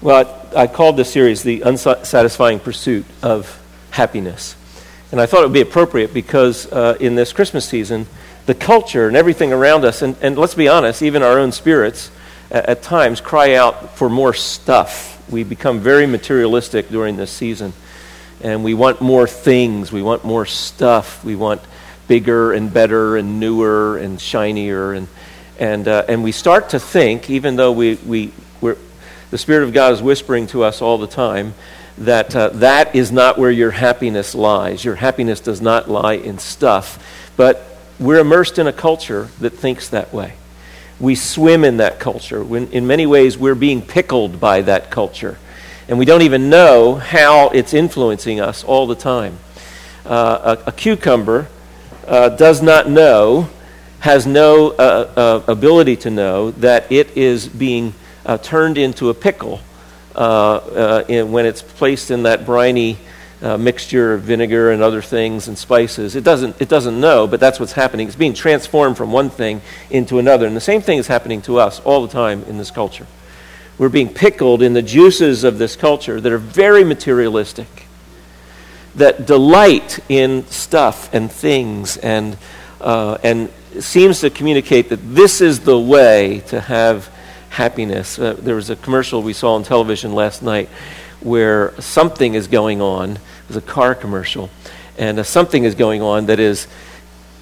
Well, I, I called this series The Unsatisfying Pursuit of Happiness. And I thought it would be appropriate because uh, in this Christmas season, the culture and everything around us, and, and let's be honest, even our own spirits at, at times cry out for more stuff. We become very materialistic during this season. And we want more things. We want more stuff. We want bigger and better and newer and shinier. And, and, uh, and we start to think, even though we, we, the Spirit of God is whispering to us all the time that uh, that is not where your happiness lies. Your happiness does not lie in stuff. But we're immersed in a culture that thinks that way. We swim in that culture. When, in many ways, we're being pickled by that culture. And we don't even know how it's influencing us all the time. Uh, a, a, cucumber uh, does not know, has no uh, uh ability to know, that it is being uh, turned into a pickle uh, uh, in, when it's placed in that briny uh, mixture of vinegar and other things and spices. It doesn't, it doesn't know, but that's what's happening. It's being transformed from one thing into another. And the same thing is happening to us all the time in this culture. We're being pickled in the juices of this culture that are very materialistic, that delight in stuff and things, and, uh, and seems to communicate that this is the way to have happiness. Uh, there was a commercial we saw on television last night where something is going on. It was a car commercial. And uh, something is going on that is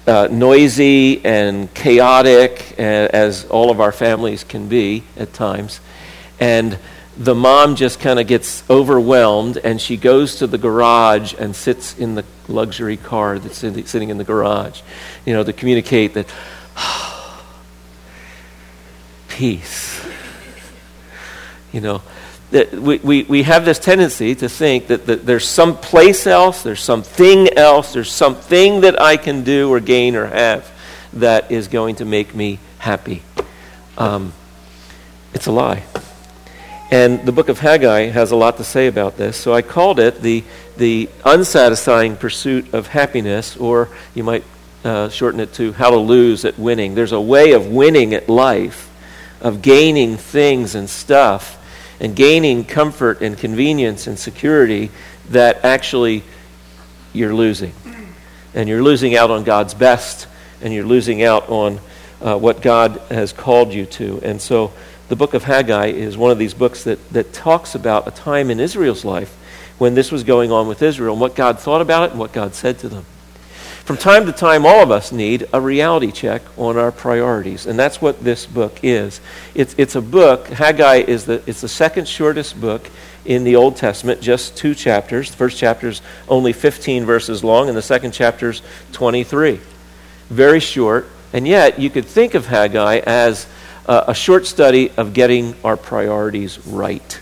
uh, noisy and chaotic, uh, as all of our families can be at times. And the mom just kind of gets overwhelmed and she goes to the garage and sits in the luxury car that's in the, sitting in the garage, you know, to communicate that peace. You know, we, we, we have this tendency to think that, that there's some place else, there's something else, there's something that I can do or gain or have that is going to make me happy. Um, it's a lie. And the book of Haggai has a lot to say about this. So I called it the, the unsatisfying pursuit of happiness, or you might uh, shorten it to how to lose at winning. There's a way of winning at life of gaining things and stuff and gaining comfort and convenience and security that actually you're losing. And you're losing out on God's best, and you're losing out on uh, what God has called you to. And so the book of Haggai is one of these books that, that talks about a time in Israel's life when this was going on with Israel and what God thought about it and what God said to them. From time to time, all of us need a reality check on our priorities, and that's what this book is. It's, it's a book, Haggai is the, it's the second shortest book in the Old Testament, just two chapters. The first chapter is only 15 verses long, and the second chapter is 23. Very short, and yet you could think of Haggai as a, a short study of getting our priorities right.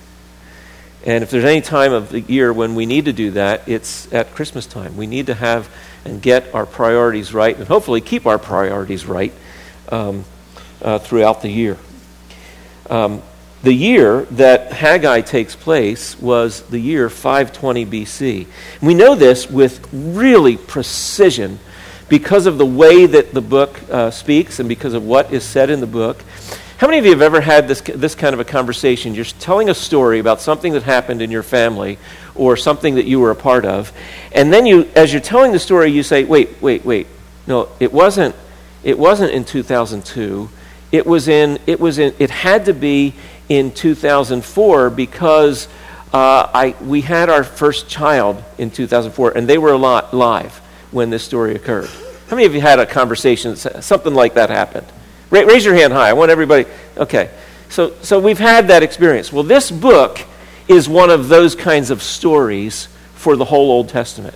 And if there's any time of the year when we need to do that, it's at Christmas time. We need to have and get our priorities right and hopefully keep our priorities right um, uh, throughout the year. Um, the year that Haggai takes place was the year 520 BC. We know this with really precision because of the way that the book uh, speaks and because of what is said in the book. How many of you have ever had this, this kind of a conversation? You're telling a story about something that happened in your family or something that you were a part of. And then you, as you're telling the story, you say, wait, wait, wait. No, it wasn't, it wasn't in 2002. It was in, it was in, it had to be in 2004 because uh, I, we had our first child in 2004 and they were alive when this story occurred. How many of you had a conversation, something like that happened? Raise your hand high. I want everybody. Okay. So, so we've had that experience. Well, this book is one of those kinds of stories for the whole Old Testament.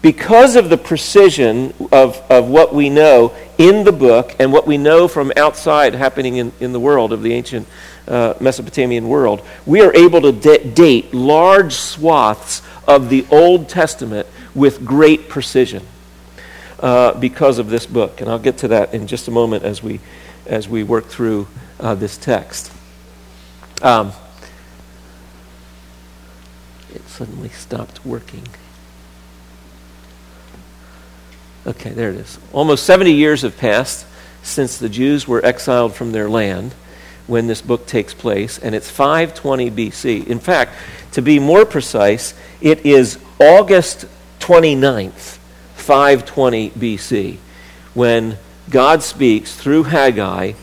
Because of the precision of, of what we know in the book and what we know from outside happening in, in the world of the ancient uh, Mesopotamian world, we are able to d- date large swaths of the Old Testament with great precision uh, because of this book. And I'll get to that in just a moment as we, as we work through uh, this text. Um, suddenly stopped working. Okay, there it is. Almost 70 years have passed since the Jews were exiled from their land. when this book takes place, and it's 520 BC. In fact, to be more precise, it is August 29th, 520 BC, when God speaks through Haggai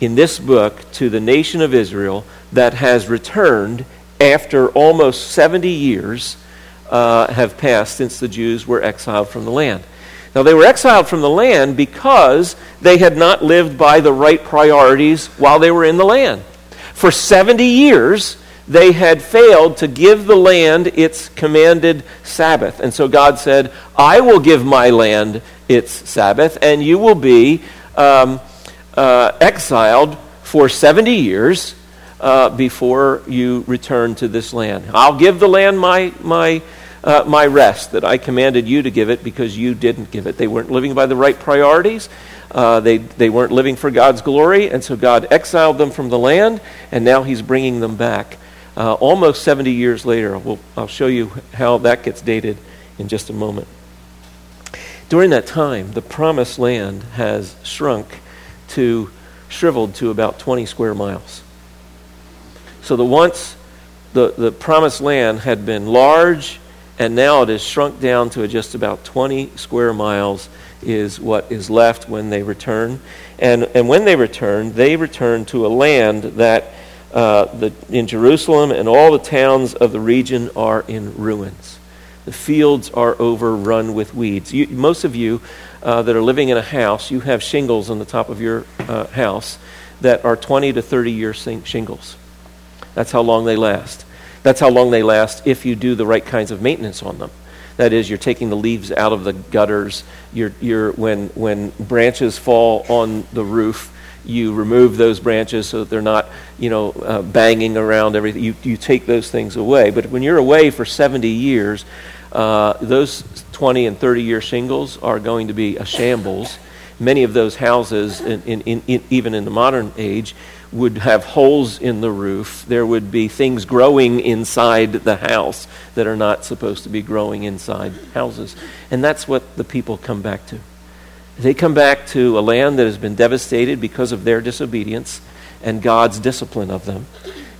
in this book to the nation of Israel that has returned after almost 70 years uh, have passed since the Jews were exiled from the land. Now, they were exiled from the land because they had not lived by the right priorities while they were in the land. For 70 years, they had failed to give the land its commanded Sabbath. And so God said, I will give my land its Sabbath, and you will be um, uh, exiled for 70 years uh, before you return to this land. I'll give the land my, my, uh, my rest that I commanded you to give it because you didn't give it. They weren't living by the right priorities. Uh, they, they weren't living for God's glory, and so God exiled them from the land, and now He's bringing them back. Uh, almost 70 years later, we'll, I'll show you how that gets dated in just a moment. During that time, the promised land has shrunk to, shriveled to about 20 square miles. So the once, the, the promised land had been large, and now it is shrunk down to just about 20 square miles is what is left when they return. And, and when they return, they return to a land that uh, the, in Jerusalem and all the towns of the region are in ruins. The fields are overrun with weeds. You, most of you uh, that are living in a house, you have shingles on the top of your uh, house that are 20 to 30 year shingles. That's how long they last. That's how long they last if you do the right kinds of maintenance on them. That is, you're taking the leaves out of the gutters. You're, you're, when, when branches fall on the roof, you remove those branches so that they're not, you know, uh, banging around everything. You, you take those things away. But when you're away for 70 years, uh, those 20 and 30 year shingles are going to be a shambles. Many of those houses, in, in, in, even in the modern age, would have holes in the roof. There would be things growing inside the house that are not supposed to be growing inside houses. And that's what the people come back to. They come back to a land that has been devastated because of their disobedience and God's discipline of them.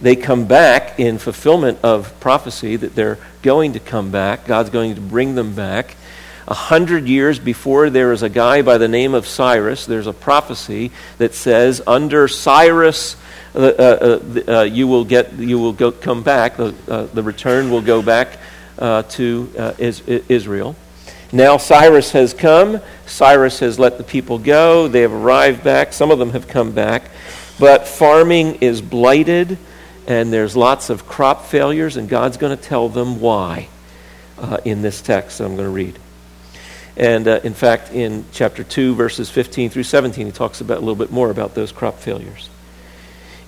They come back in fulfillment of prophecy that they're going to come back. God's going to bring them back. A hundred years before there is a guy by the name of Cyrus, there's a prophecy that says, under Cyrus, uh, uh, uh, uh you will get, you will go, come back. The, uh, the return will go back uh, to Israel. Now Cyrus has come. Cyrus has let the people go. They have arrived back. Some of them have come back. But farming is blighted, and there's lots of crop failures, and God's going to tell them why uh, in this text that I'm going to read. And uh, in fact, in chapter 2, verses 15 through 17, he talks about, a little bit more about those crop failures.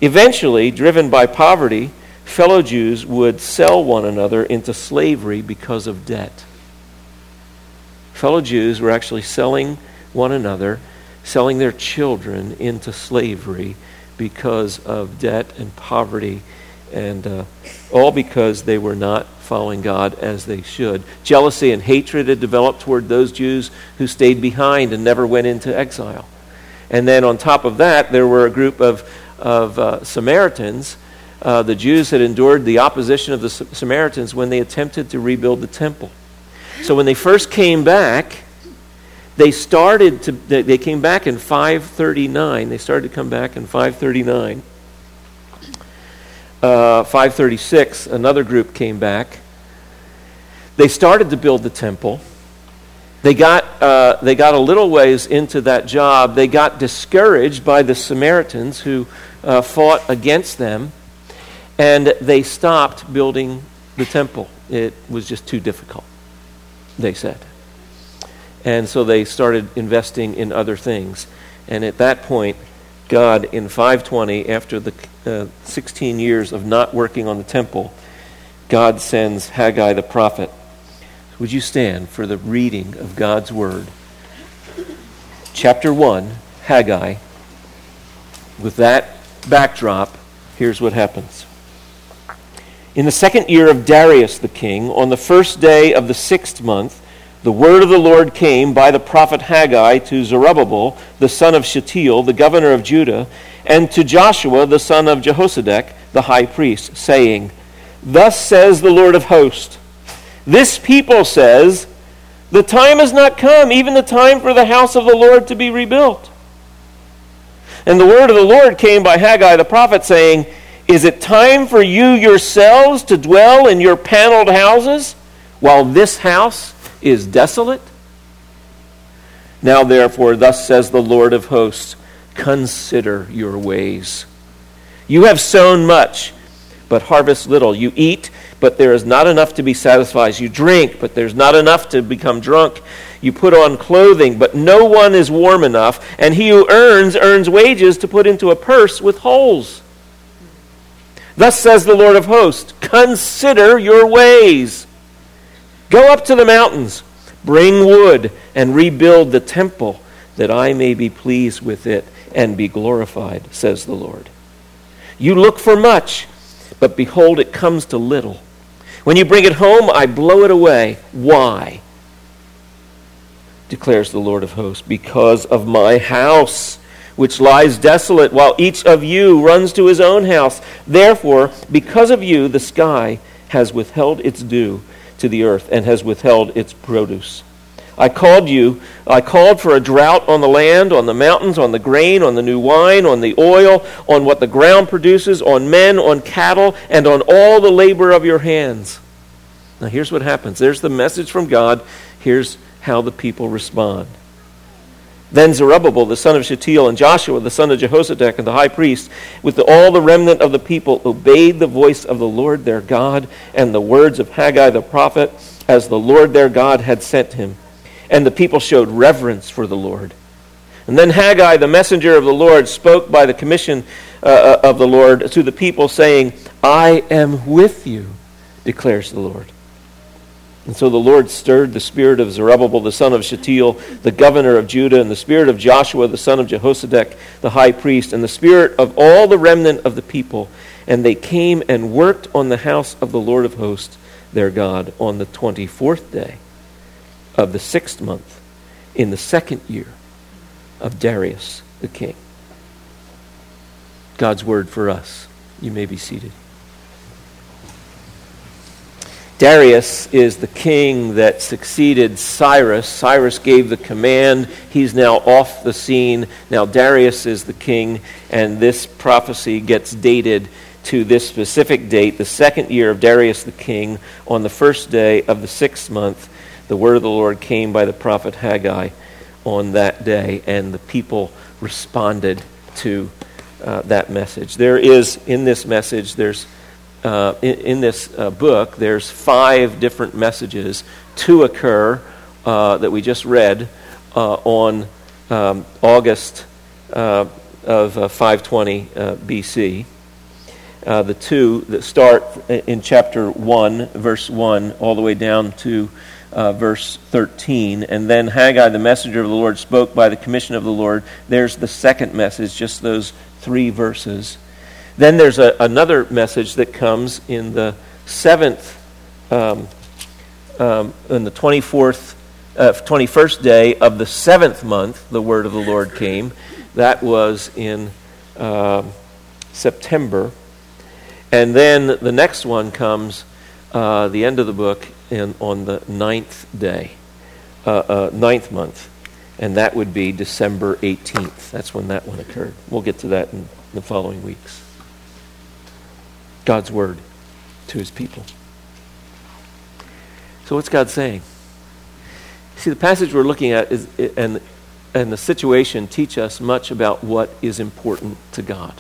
Eventually, driven by poverty, fellow Jews would sell one another into slavery because of debt fellow Jews were actually selling one another, selling their children into slavery because of debt and poverty, and uh, all because they were not following God as they should. Jealousy and hatred had developed toward those Jews who stayed behind and never went into exile. And then on top of that, there were a group of, of uh, Samaritans. Uh, the Jews had endured the opposition of the Samaritans when they attempted to rebuild the temple. So when they first came back, they started to, they came back in 539. They started to come back in 539. Uh, 536, another group came back. They started to build the temple. They got, uh, they got a little ways into that job. They got discouraged by the Samaritans who uh, fought against them, and they stopped building the temple. It was just too difficult they said. And so they started investing in other things. And at that point, God, in 520, after the uh, 16 years of not working on the temple, God sends Haggai the prophet. Would you stand for the reading of God's word? Chapter 1, Haggai. With that backdrop, here's what happens. In the second year of Darius the king, on the first day of the sixth month, the word of the Lord came by the prophet Haggai to Zerubbabel, the son of Shealtiel, the governor of Judah, and to Joshua, the son of Jehozadak, the high priest, saying, Thus says the Lord of hosts, This people says, The time has not come, even the time for the house of the Lord to be rebuilt. And the word of the Lord came by Haggai the prophet, saying, Is it time for you yourselves to dwell in your paneled houses, while this house is desolate? Now, therefore, thus says the Lord of hosts Consider your ways. You have sown much, but harvest little. You eat, but there is not enough to be satisfied. You drink, but there's not enough to become drunk. You put on clothing, but no one is warm enough. And he who earns, earns wages to put into a purse with holes. Thus says the Lord of hosts Consider your ways. Go up to the mountains, bring wood, and rebuild the temple, that I may be pleased with it and be glorified, says the Lord. You look for much, but behold, it comes to little. When you bring it home, I blow it away. Why? declares the Lord of hosts, because of my house, which lies desolate, while each of you runs to his own house. Therefore, because of you, the sky has withheld its dew to the earth and has withheld its produce. I called you, I called for a drought on the land, on the mountains, on the grain, on the new wine, on the oil, on what the ground produces, on men, on cattle, and on all the labor of your hands. Now here's what happens. There's the message from God. Here's how the people respond. Then Zerubbabel, the son of Shealtiel, and Joshua, the son of Jehozadak, and the high priest, with all the remnant of the people, obeyed the voice of the Lord their God and the words of Haggai the prophet, as the Lord their God had sent him. And the people showed reverence for the Lord. And then Haggai, the messenger of the Lord, spoke by the commission uh, uh of the Lord to the people, saying, I am with you, declares the Lord. And so the Lord stirred the spirit of Zerubbabel, the son of Shealtiel, the governor of Judah, and the spirit of Joshua, the son of Jehozadak, the high priest, and the spirit of all the remnant of the people. And they came and worked on the house of the Lord of hosts, their God, on the 24th day of the sixth month, in the second year of Darius the king. God's word for us. You may be seated. Darius is the king that succeeded Cyrus. Cyrus gave the command. He's now off the scene. Now Darius is the king, and this prophecy gets dated to this specific date, the second year of Darius the king, on the first day of the sixth month. The word of the Lord came by the prophet Haggai on that day, and the people responded to uh, that message. There is, in this message, there's uh, in, in, this uh, book, there's five different messages. Two occur uh, that we just read uh, on um, August uh, of uh, 520 BC. the two that start in chapter 1, verse 1, all the way down to verse 13. And then Haggai, the messenger of the Lord, spoke by the commission of the Lord. There's the second message, just those three verses. Then there's a, another message that comes in the seventh, um, um, in the 24th, uh, 21st day of the seventh month, the word of the Lord came. That was in uh, September. And then the next one comes, uh, the end of the book, in, on the ninth day, uh, uh, ninth month. And that would be December 18th. That's when that one occurred. We'll get to that in the following weeks. God's word to his people. So, what's God saying? See, the passage we're looking at is, and, and the situation teach us much about what is important to God.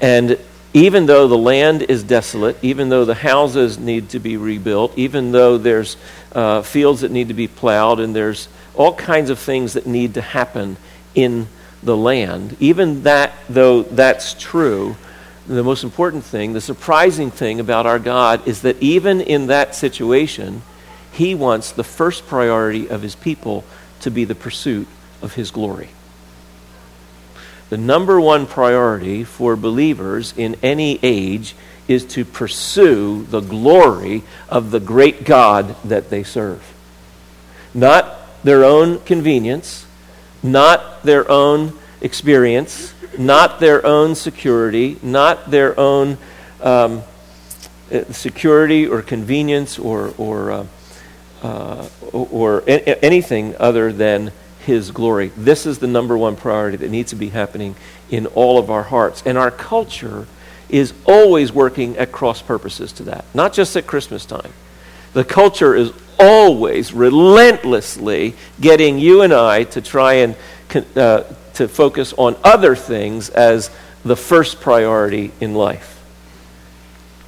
And even though the land is desolate, even though the houses need to be rebuilt, even though there's uh, fields that need to be plowed, and there's all kinds of things that need to happen in the land, even that, though that's true, the most important thing, the surprising thing about our God is that even in that situation, He wants the first priority of His people to be the pursuit of His glory. The number one priority for believers in any age is to pursue the glory of the great God that they serve. Not their own convenience, not their own experience, not their own security, not their own um, uh, security or convenience or, or, uh, uh, or a- anything other than His glory. This is the number one priority that needs to be happening in all of our hearts. And our culture is always working at cross purposes to that, not just at Christmas time. The culture is always relentlessly getting you and I to try and uh, to focus on other things as the first priority in life.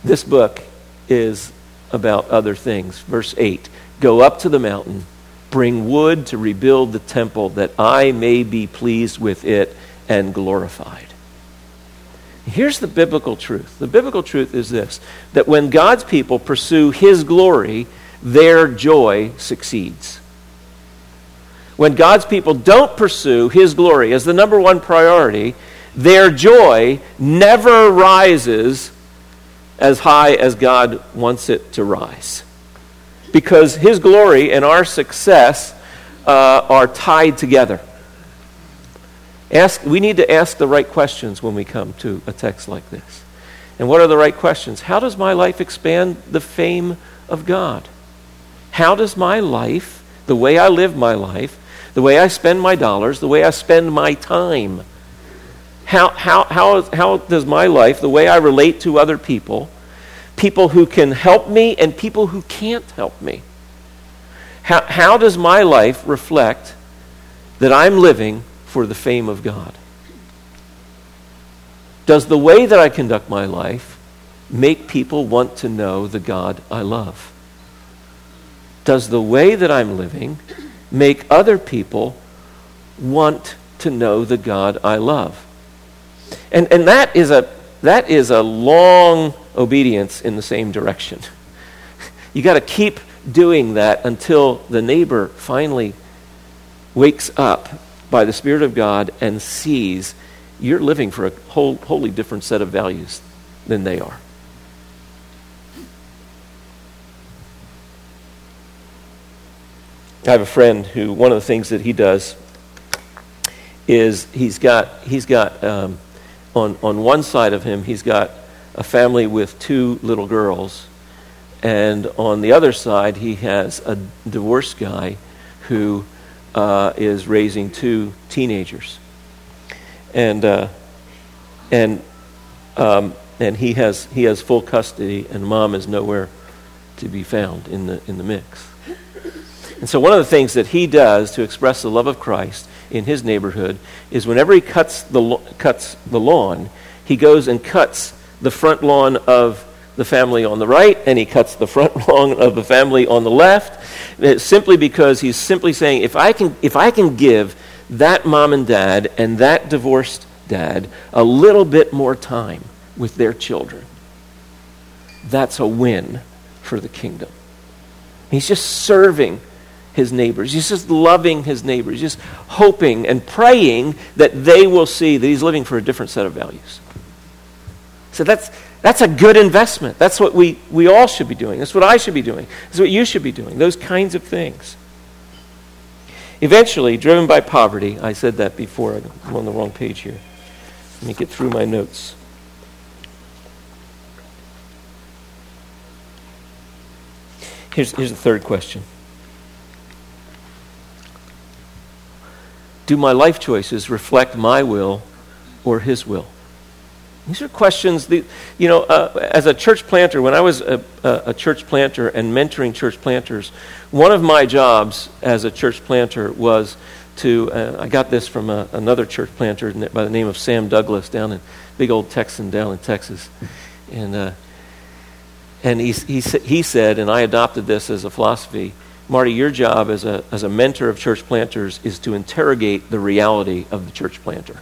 This book is about other things. Verse 8 Go up to the mountain, bring wood to rebuild the temple, that I may be pleased with it and glorified. Here's the biblical truth. The biblical truth is this that when God's people pursue His glory, their joy succeeds. When God's people don't pursue His glory as the number one priority, their joy never rises as high as God wants it to rise. Because His glory and our success uh, are tied together. Ask, we need to ask the right questions when we come to a text like this. And what are the right questions? How does my life expand the fame of God? How does my life, the way I live my life, the way I spend my dollars, the way I spend my time, how, how, how, how does my life, the way I relate to other people, people who can help me and people who can't help me, how, how does my life reflect that I'm living for the fame of God? Does the way that I conduct my life make people want to know the God I love? Does the way that I'm living make other people want to know the God I love? And, and that, is a, that is a long obedience in the same direction. You got to keep doing that until the neighbor finally wakes up by the Spirit of God and sees you're living for a whole, wholly different set of values than they are. I have a friend who, one of the things that he does is he's got, he's got um, on, on one side of him, he's got a family with two little girls. And on the other side, he has a divorced guy who uh, is raising two teenagers. And, uh, and, um, and he, has, he has full custody, and mom is nowhere to be found in the, in the mix. And so, one of the things that he does to express the love of Christ in his neighborhood is whenever he cuts the, cuts the lawn, he goes and cuts the front lawn of the family on the right and he cuts the front lawn of the family on the left uh, simply because he's simply saying if I can if I can give that mom and dad and that divorced dad a little bit more time with their children that's a win for the kingdom. He's just serving his neighbors. He's just loving his neighbors, just hoping and praying that they will see that he's living for a different set of values. So that's, that's a good investment. That's what we, we all should be doing. That's what I should be doing. That's what you should be doing. Those kinds of things. Eventually, driven by poverty, I said that before. I'm on the wrong page here. Let me get through my notes. Here's, here's the third question Do my life choices reflect my will or his will? These are questions, that, you know, uh, as a church planter, when I was a, a, church planter and mentoring church planters, one of my jobs as a church planter was to, uh, I got this from a, another church planter by the name of Sam Douglas down in big old Texan down in Texas. And, uh, and he, he, he said, and I adopted this as a philosophy, Marty, your job as a, as a mentor of church planters is to interrogate the reality of the church planter.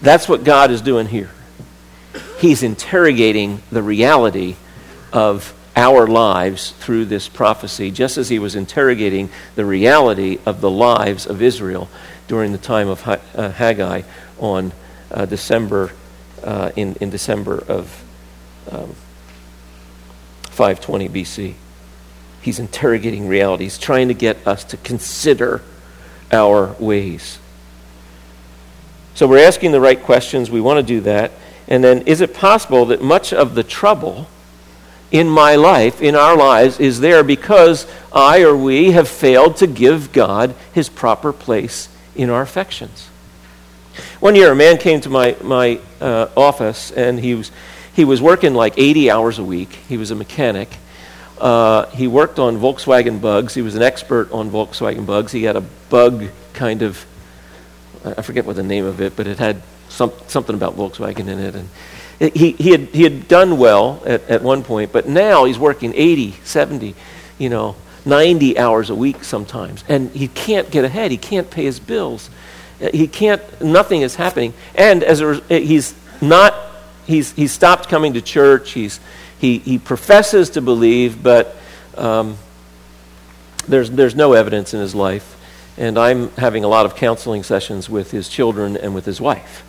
That's what God is doing here. He's interrogating the reality of our lives through this prophecy, just as he was interrogating the reality of the lives of Israel during the time of uh, Haggai on uh, December, uh, in, in December of um, 520 BC. He's interrogating reality. He's trying to get us to consider our ways. So we're asking the right questions. We want to do that. And then, is it possible that much of the trouble in my life, in our lives, is there because I or we have failed to give God his proper place in our affections? One year, a man came to my, my uh, office and he was, he was working like 80 hours a week. He was a mechanic. Uh, he worked on Volkswagen bugs. He was an expert on Volkswagen bugs. He had a bug kind of, I forget what the name of it, but it had some, something about Volkswagen in it. And it, he, he, had, he had done well at, at one point, but now he's working 80, 70, you know, 90 hours a week sometimes. And he can't get ahead. He can't pay his bills. Uh, he can't, nothing is happening. And as a, he's not, he's, he's stopped coming to church. He's, he, he professes to believe, but um, there's, there's no evidence in his life. And I'm having a lot of counseling sessions with his children and with his wife.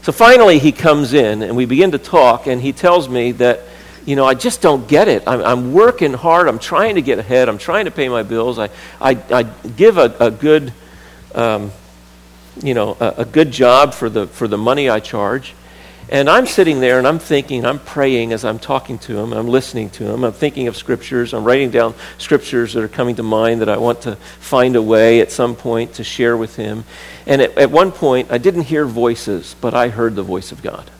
So finally, he comes in, and we begin to talk, and he tells me that, you know, I just don't get it. I'm, I'm working hard. I'm trying to get ahead. I'm trying to pay my bills. I, I, I give a, a good, um, you know, a, a good job for the, for the money I charge. And I'm sitting there and I'm thinking, I'm praying as I'm talking to him, I'm listening to him, I'm thinking of scriptures, I'm writing down scriptures that are coming to mind that I want to find a way at some point to share with him. And at, at one point, I didn't hear voices, but I heard the voice of God.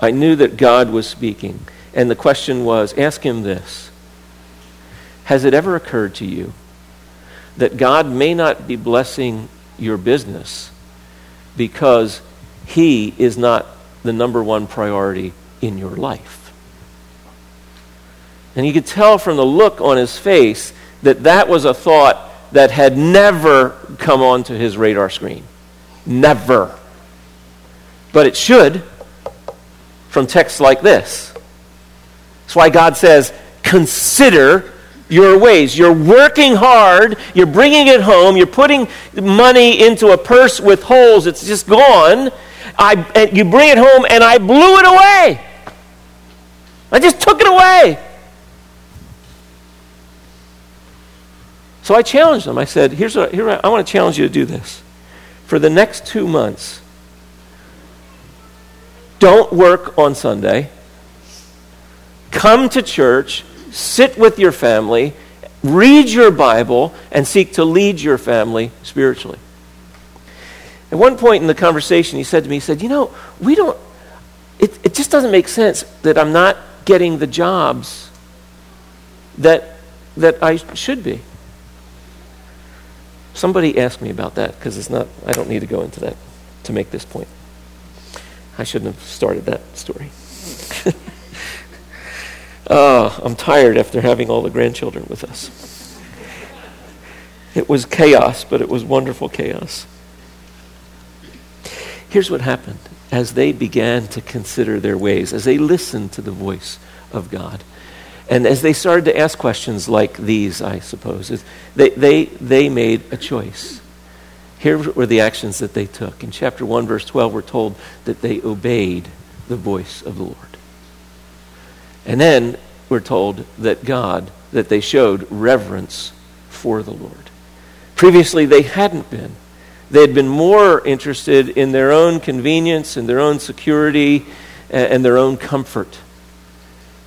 I knew that God was speaking. And the question was ask him this Has it ever occurred to you that God may not be blessing your business because he is not the number one priority in your life. And you could tell from the look on his face that that was a thought that had never come onto his radar screen. Never. But it should from texts like this. That's why God says, consider your ways. You're working hard, you're bringing it home, you're putting money into a purse with holes, it's just gone, I, you bring it home, and I blew it away. I just took it away. So I challenged them. I said, Here's what, here, I want to challenge you to do this. For the next two months, don't work on Sunday. Come to church, sit with your family, read your Bible, and seek to lead your family spiritually. At one point in the conversation, he said to me, he said, You know, we don't, it, it just doesn't make sense that I'm not getting the jobs that, that I should be. Somebody asked me about that because it's not, I don't need to go into that to make this point. I shouldn't have started that story. oh, I'm tired after having all the grandchildren with us. It was chaos, but it was wonderful chaos. Here's what happened as they began to consider their ways, as they listened to the voice of God. And as they started to ask questions like these, I suppose, they, they, they made a choice. Here were the actions that they took. In chapter 1, verse 12, we're told that they obeyed the voice of the Lord. And then we're told that God, that they showed reverence for the Lord. Previously, they hadn't been. They had been more interested in their own convenience and their own security and their own comfort.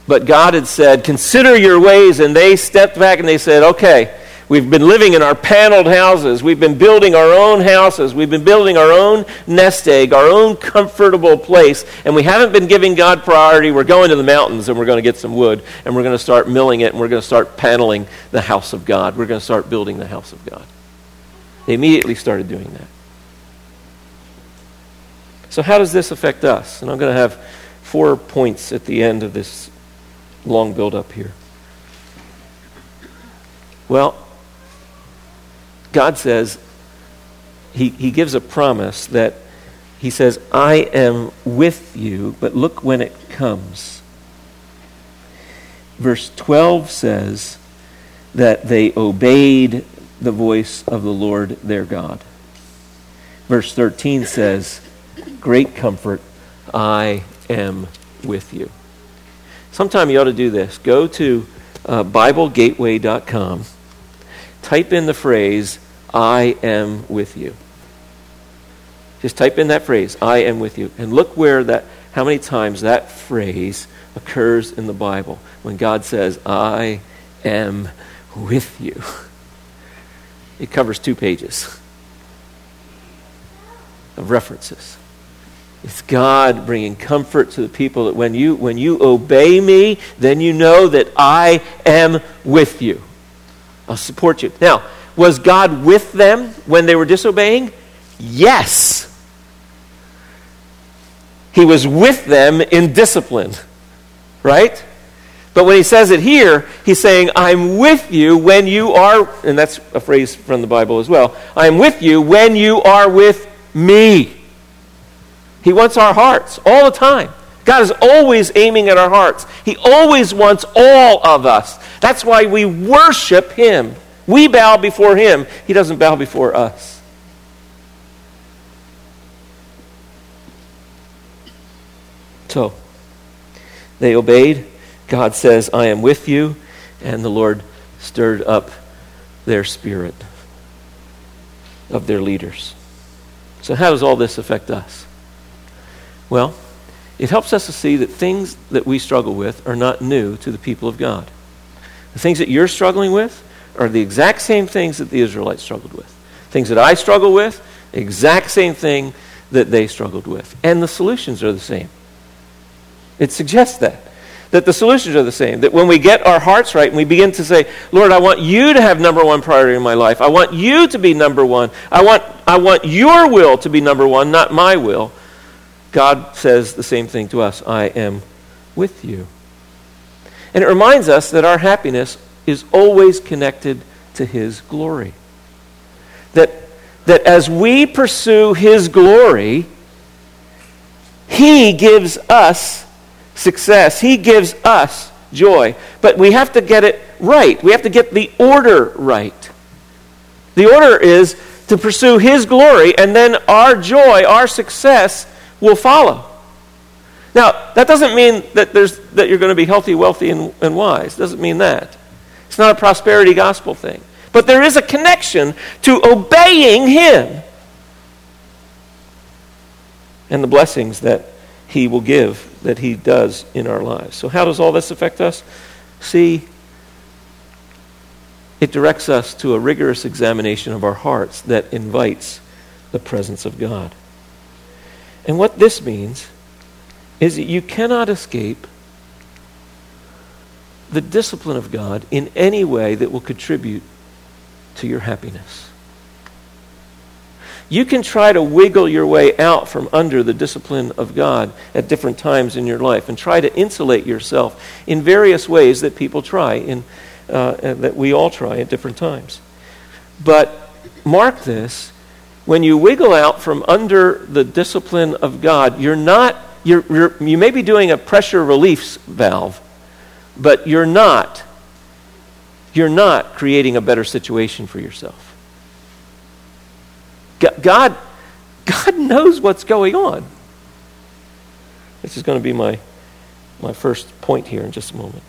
But God had said, Consider your ways. And they stepped back and they said, Okay, we've been living in our paneled houses. We've been building our own houses. We've been building our own nest egg, our own comfortable place. And we haven't been giving God priority. We're going to the mountains and we're going to get some wood and we're going to start milling it and we're going to start paneling the house of God. We're going to start building the house of God. They immediately started doing that. So, how does this affect us? And I'm going to have four points at the end of this long build up here. Well, God says, he, he gives a promise that He says, I am with you, but look when it comes. Verse 12 says that they obeyed the voice of the Lord their God. Verse 13 says, Great comfort, I am with you. Sometime you ought to do this. Go to uh, BibleGateway.com, type in the phrase, I am with you. Just type in that phrase, I am with you, and look where that, how many times that phrase occurs in the Bible when God says, I am with you. It covers two pages of references. It's God bringing comfort to the people that when you, when you obey me, then you know that I am with you. I'll support you. Now, was God with them when they were disobeying? Yes. He was with them in discipline, right? But when he says it here, he's saying, I'm with you when you are, and that's a phrase from the Bible as well, I'm with you when you are with me. He wants our hearts all the time. God is always aiming at our hearts. He always wants all of us. That's why we worship Him. We bow before Him. He doesn't bow before us. So, they obeyed. God says, I am with you. And the Lord stirred up their spirit of their leaders. So, how does all this affect us? Well, it helps us to see that things that we struggle with are not new to the people of God. The things that you're struggling with are the exact same things that the Israelites struggled with. Things that I struggle with, exact same thing that they struggled with. And the solutions are the same. It suggests that. That the solutions are the same. That when we get our hearts right and we begin to say, Lord, I want you to have number one priority in my life. I want you to be number one. I want, I want your will to be number one, not my will God says the same thing to us I am with you. And it reminds us that our happiness is always connected to His glory. That, that as we pursue His glory, He gives us success, He gives us joy. But we have to get it right, we have to get the order right. The order is to pursue His glory, and then our joy, our success, will follow. Now, that doesn't mean that, there's, that you're going to be healthy, wealthy, and, and wise. It doesn't mean that. It's not a prosperity gospel thing. But there is a connection to obeying Him and the blessings that He will give, that He does in our lives. So, how does all this affect us? See, it directs us to a rigorous examination of our hearts that invites the presence of God. And what this means is that you cannot escape the discipline of God in any way that will contribute to your happiness. You can try to wiggle your way out from under the discipline of God at different times in your life and try to insulate yourself in various ways that people try, in, uh, that we all try at different times. But mark this when you wiggle out from under the discipline of God, you're not, you're, you're, you may be doing a pressure relief valve, but you're not, you're not creating a better situation for yourself. God, God knows what's going on. This is going to be my, my first point here in just a moment.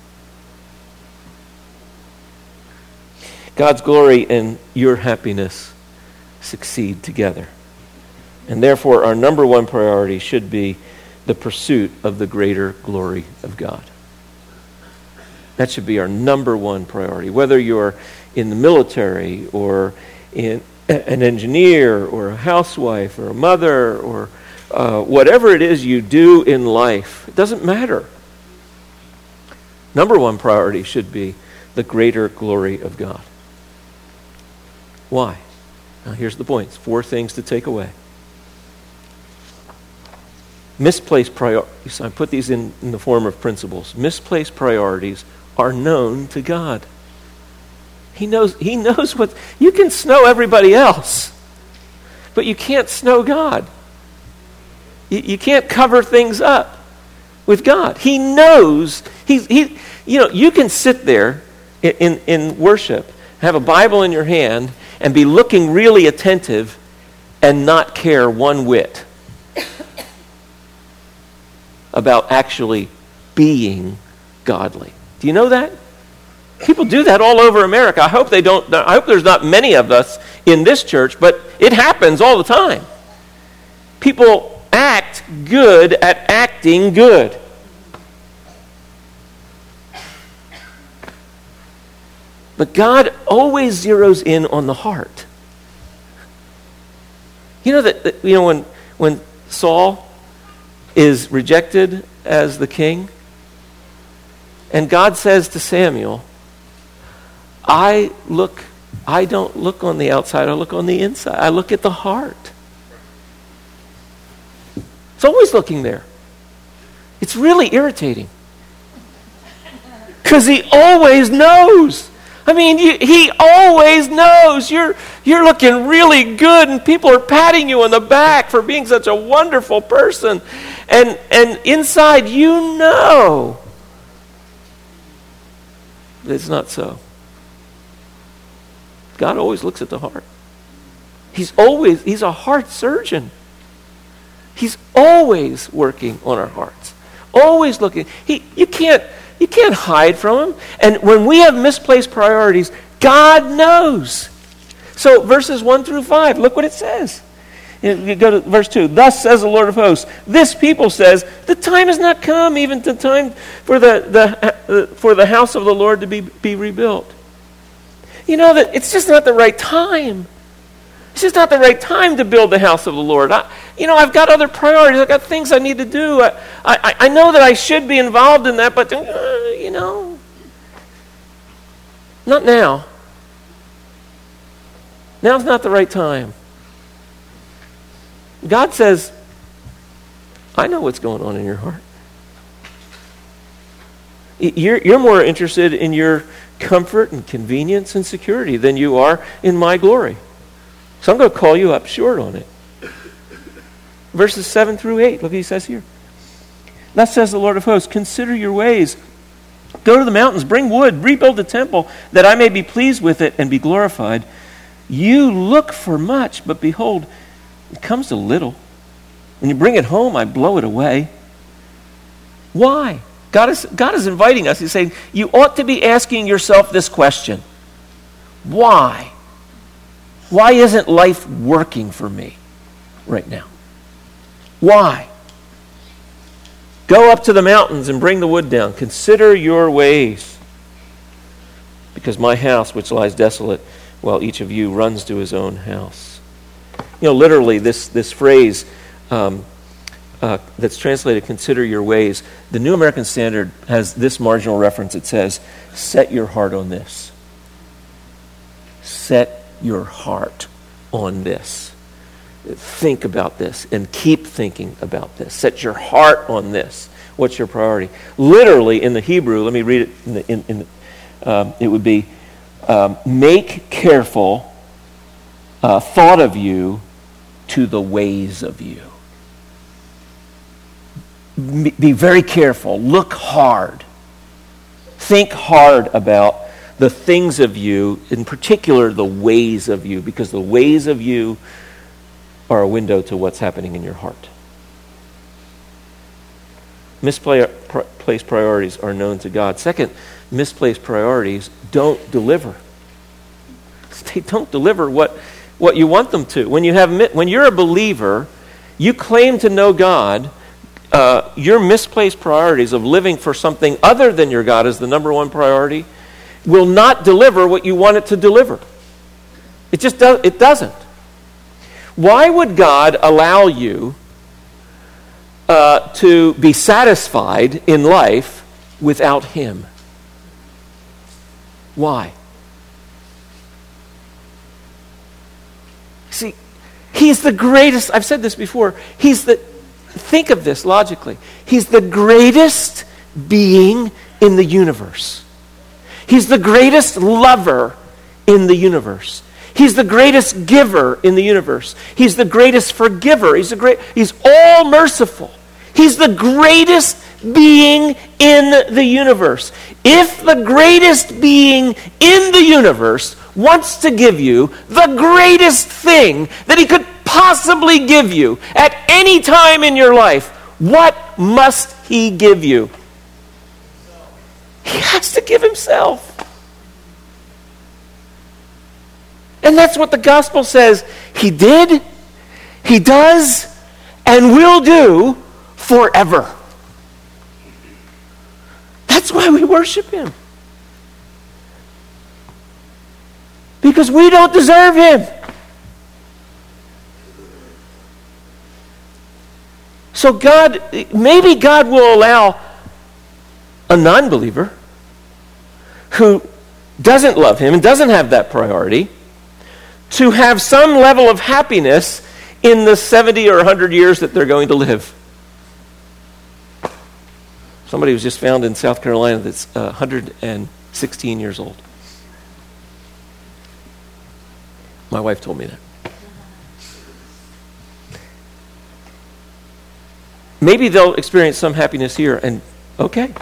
God's glory and your happiness succeed together. And therefore, our number one priority should be the pursuit of the greater glory of God. That should be our number one priority. Whether you're in the military or in an engineer or a housewife or a mother or uh, whatever it is you do in life, it doesn't matter. Number one priority should be the greater glory of God. Why? Now, here's the points four things to take away. Misplaced priorities, I put these in, in the form of principles. Misplaced priorities are known to God. He knows, he knows what, you can snow everybody else, but you can't snow God. You, you can't cover things up with God. He knows, he's, he, you know, you can sit there in, in, in worship, have a Bible in your hand, and be looking really attentive and not care one whit about actually being godly. Do you know that? People do that all over America. I hope they don't I hope there's not many of us in this church, but it happens all the time. People act good at acting good. But God always zeroes in on the heart. You know that, that you know when when Saul is rejected as the king, and God says to Samuel, I look, I don't look on the outside, I look on the inside. I look at the heart. It's always looking there. It's really irritating. Because he always knows. I mean, you, he always knows you're, you're looking really good, and people are patting you on the back for being such a wonderful person. And, and inside, you know it's not so. God always looks at the heart. He's always, he's a heart surgeon. He's always working on our hearts. Always looking. He, you can't, you can't hide from him. And when we have misplaced priorities, God knows. So verses 1 through 5, look what it says. You go to verse 2. Thus says the Lord of hosts, this people says, the time has not come, even the time for the, the, uh, for the house of the Lord to be, be rebuilt. You know that it's just not the right time. It's just not the right time to build the house of the Lord. I, you know, I've got other priorities. I've got things I need to do. I, I, I know that I should be involved in that, but, uh, you know, not now. Now's not the right time. God says, I know what's going on in your heart. You're, you're more interested in your comfort and convenience and security than you are in my glory. So I'm going to call you up short on it. Verses 7 through 8, look what he says here. Thus says the Lord of hosts Consider your ways. Go to the mountains, bring wood, rebuild the temple, that I may be pleased with it and be glorified. You look for much, but behold, it comes to little. When you bring it home, I blow it away. Why? God is, God is inviting us. He's saying, You ought to be asking yourself this question Why? Why isn't life working for me right now? Why? Go up to the mountains and bring the wood down. Consider your ways. Because my house, which lies desolate, while each of you runs to his own house. You know, literally, this, this phrase, um, uh, that's translated consider your ways. The new american standard has this marginal reference. It says set your heart on this. Set your heart on this. Think about this and keep thinking about this. Set your heart on this. What's your priority? Literally in the hebrew let me read it in the, in, in the, um, it would be um, make careful uh, thought of you to the ways of you be very careful. Look hard. Think hard about the things of you, in particular the ways of you, because the ways of you are a window to what's happening in your heart. Misplaced priorities are known to God. Second, misplaced priorities don't deliver. They don't deliver what, what you want them to. When, you have, when you're a believer, you claim to know God uh, your misplaced priorities of living for something other than your God as the number one priority will not deliver what you want it to deliver. It just does, it doesn't. Why would God allow you uh, to be satisfied in life without Him? Why? See, He's the greatest. I've said this before. He's the think of this logically. He's the greatest being in the universe. He's the greatest lover in the universe. He's the greatest giver in the universe. He's the greatest forgiver. He's the great he's all merciful. He's the greatest being in the universe. If the greatest being in the universe wants to give you the greatest thing that he could possibly give you at time in your life, what must He give you? He has to give himself. And that's what the gospel says. He did, he does, and will do forever. That's why we worship him. Because we don't deserve him. So God, maybe God will allow a non believer who doesn't love him and doesn't have that priority to have some level of happiness in the 70 or 100 years that they're going to live. Somebody was just found in South Carolina that's uh, 116 years old. My wife told me that. Maybe they'll experience some happiness here, and okay.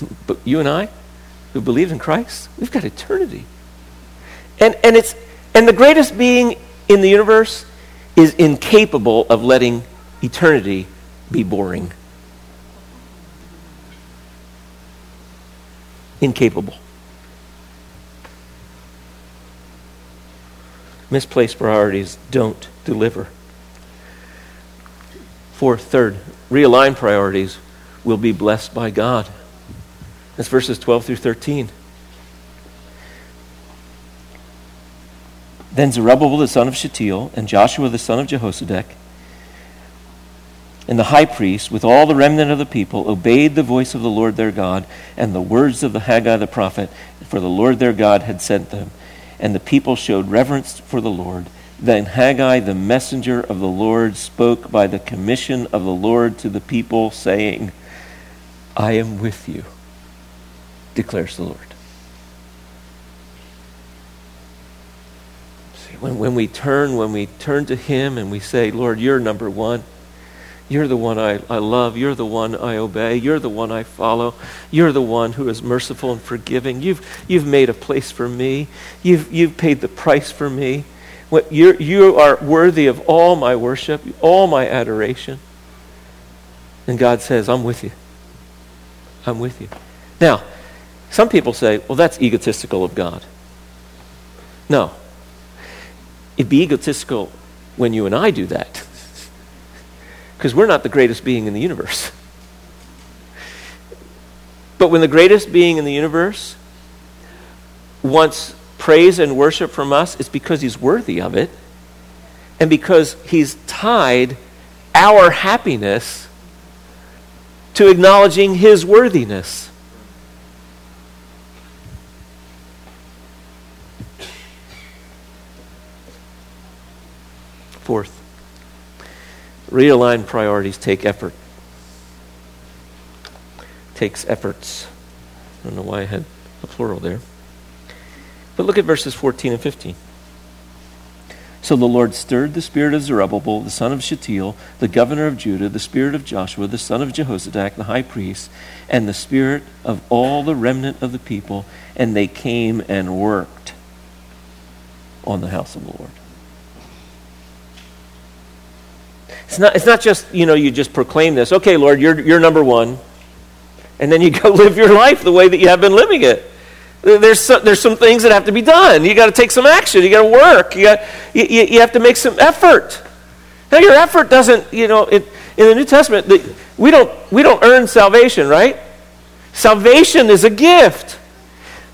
But you and I, who believe in Christ, we've got eternity. And, and, it's, and the greatest being in the universe is incapable of letting eternity be boring. Incapable. Misplaced priorities don't deliver. Fourth, third, realign priorities will be blessed by God. That's verses 12 through 13. Then Zerubbabel the son of Shealtiel and Joshua the son of Jehozadak and the high priest, with all the remnant of the people, obeyed the voice of the Lord their God and the words of the Haggai the prophet, for the Lord their God had sent them. And the people showed reverence for the Lord then Haggai, the messenger of the Lord, spoke by the commission of the Lord to the people, saying, I am with you, declares the Lord. See, when, when we turn, when we turn to Him and we say, Lord, you're number one. You're the one I, I love. You're the one I obey. You're the one I follow. You're the one who is merciful and forgiving. You've, you've made a place for me. You've, you've paid the price for me. What you you are worthy of all my worship, all my adoration. And God says, I'm with you. I'm with you. Now, some people say, well, that's egotistical of God. No. It'd be egotistical when you and I do that. Because we're not the greatest being in the universe. But when the greatest being in the universe wants praise and worship from us is because he's worthy of it and because he's tied our happiness to acknowledging his worthiness. Fourth, realign priorities take effort. Takes efforts. I don't know why I had a plural there. But look at verses 14 and 15. So the Lord stirred the spirit of Zerubbabel, the son of Shealtiel, the governor of Judah, the spirit of Joshua, the son of Jehozadak, the high priest, and the spirit of all the remnant of the people, and they came and worked on the house of the Lord. It's not, it's not just, you know, you just proclaim this, okay, Lord, you're, you're number one, and then you go live your life the way that you have been living it. There's some, there's some things that have to be done. You got to take some action. You got to work. You, got, you, you have to make some effort. Now, your effort doesn't, you know, it, in the New Testament, the, we, don't, we don't earn salvation, right? Salvation is a gift.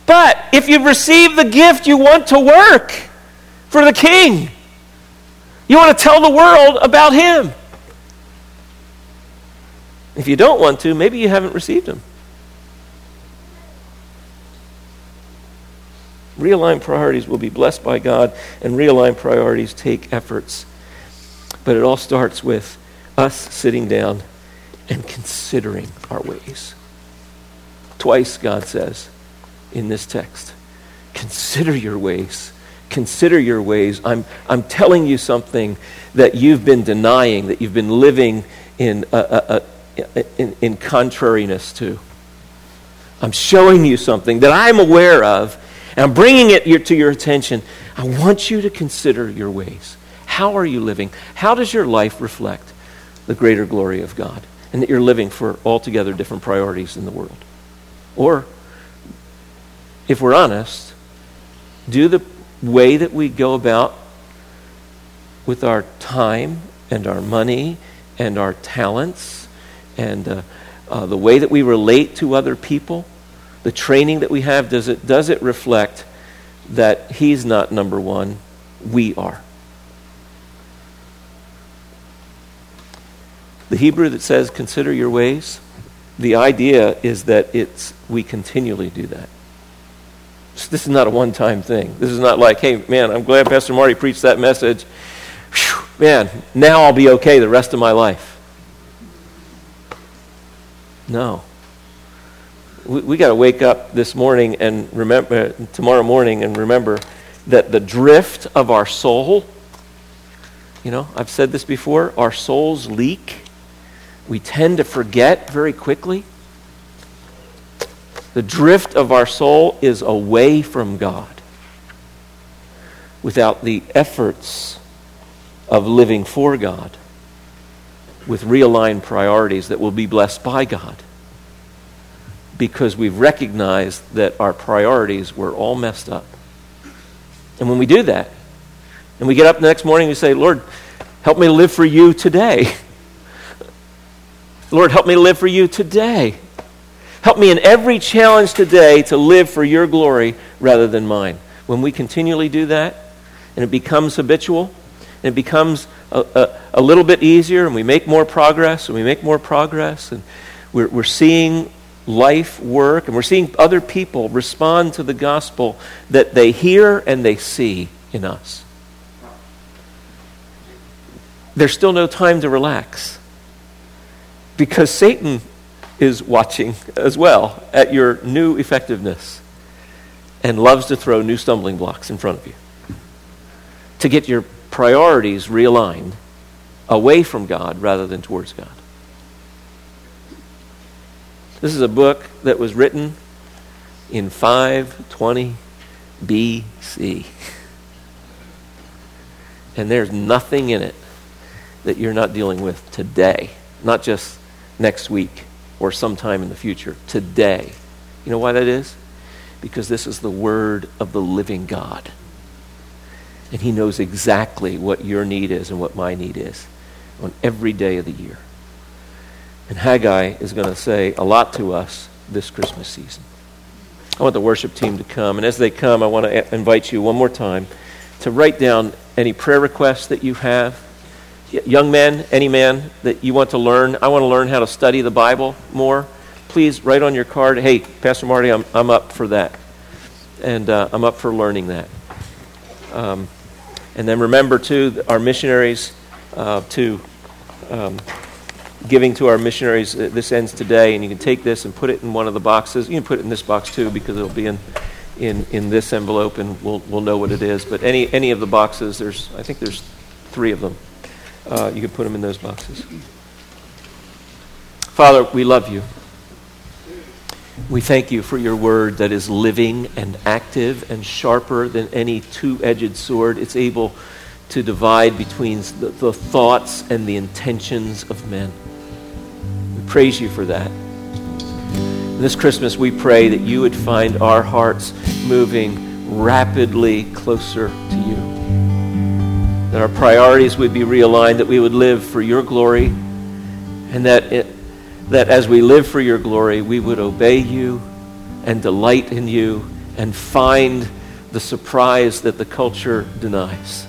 But if you've received the gift, you want to work for the King. You want to tell the world about Him. If you don't want to, maybe you haven't received Him. Realigned priorities will be blessed by God, and realigned priorities take efforts. But it all starts with us sitting down and considering our ways. Twice, God says in this text consider your ways. Consider your ways. I'm, I'm telling you something that you've been denying, that you've been living in, uh, uh, uh, in, in contrariness to. I'm showing you something that I'm aware of and I'm bringing it to your attention. I want you to consider your ways. How are you living? How does your life reflect the greater glory of God? And that you're living for altogether different priorities in the world. Or, if we're honest, do the way that we go about with our time and our money and our talents and uh, uh, the way that we relate to other people, the training that we have, does it, does it reflect that He's not number one, we are? The Hebrew that says, consider your ways, the idea is that it's, we continually do that. This is not a one time thing. This is not like, hey, man, I'm glad Pastor Marty preached that message. Whew, man, now I'll be okay the rest of my life. No. We, we got to wake up this morning and remember, tomorrow morning and remember that the drift of our soul, you know, I've said this before, our souls leak we tend to forget very quickly. The drift of our soul is away from God without the efforts of living for God with realigned priorities that will be blessed by God because we've recognized that our priorities were all messed up. And when we do that, and we get up the next morning and we say, Lord, help me live for you today. Lord, help me live for you today. Help me in every challenge today to live for your glory rather than mine. When we continually do that, and it becomes habitual, and it becomes a, a, a little bit easier, and we make more progress, and we make more progress, and we're, we're seeing life work, and we're seeing other people respond to the gospel that they hear and they see in us. There's still no time to relax because Satan is watching as well at your new effectiveness and loves to throw new stumbling blocks in front of you to get your priorities realigned away from God rather than towards God. This is a book that was written in 520 BC. And there's nothing in it that you're not dealing with today, not just next week or sometime in the future, today. You know why that is? Because this is the word of the living God. And he knows exactly what your need is and what my need is on every day of the year. And Haggai is going to say a lot to us this Christmas season. I want the worship team to come. And as they come, I want to invite you one more time to write down any prayer requests that you have young men, any man that you want to learn, I want to learn how to study the Bible more, please write on your card, hey, Pastor Marty, I'm, I'm up for that. And uh, I'm up for learning that. Um, and then remember, too, our missionaries, uh, to um, giving to our missionaries. Uh, this ends today, and you can take this and put it in one of the boxes. You can put it in this box, too, because it'll be in, in, in this envelope, and we'll, we'll know what it is. But any, any of the boxes, there's, I think there's three of them uh, you can put them in those boxes. Father, we love you. We thank you for your word that is living and active and sharper than any two edged sword. It's able to divide between the, the, thoughts and the intentions of men. Praise you for that. This Christmas, we pray that you would find our hearts moving rapidly closer to you that our priorities would be realigned, that we would live for your glory, and that, it, that as we live for your glory, we would obey you and delight in you and find the surprise that the culture denies.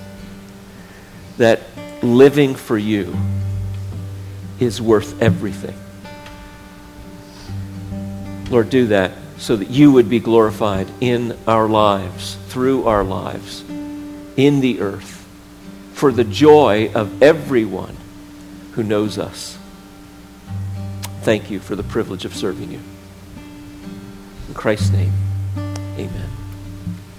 That living for you is worth everything. Lord, do that so that you would be glorified in our lives, through our lives, in the earth for the joy of everyone who knows us. Thank you for the privilege of serving you. In Christ's name, amen.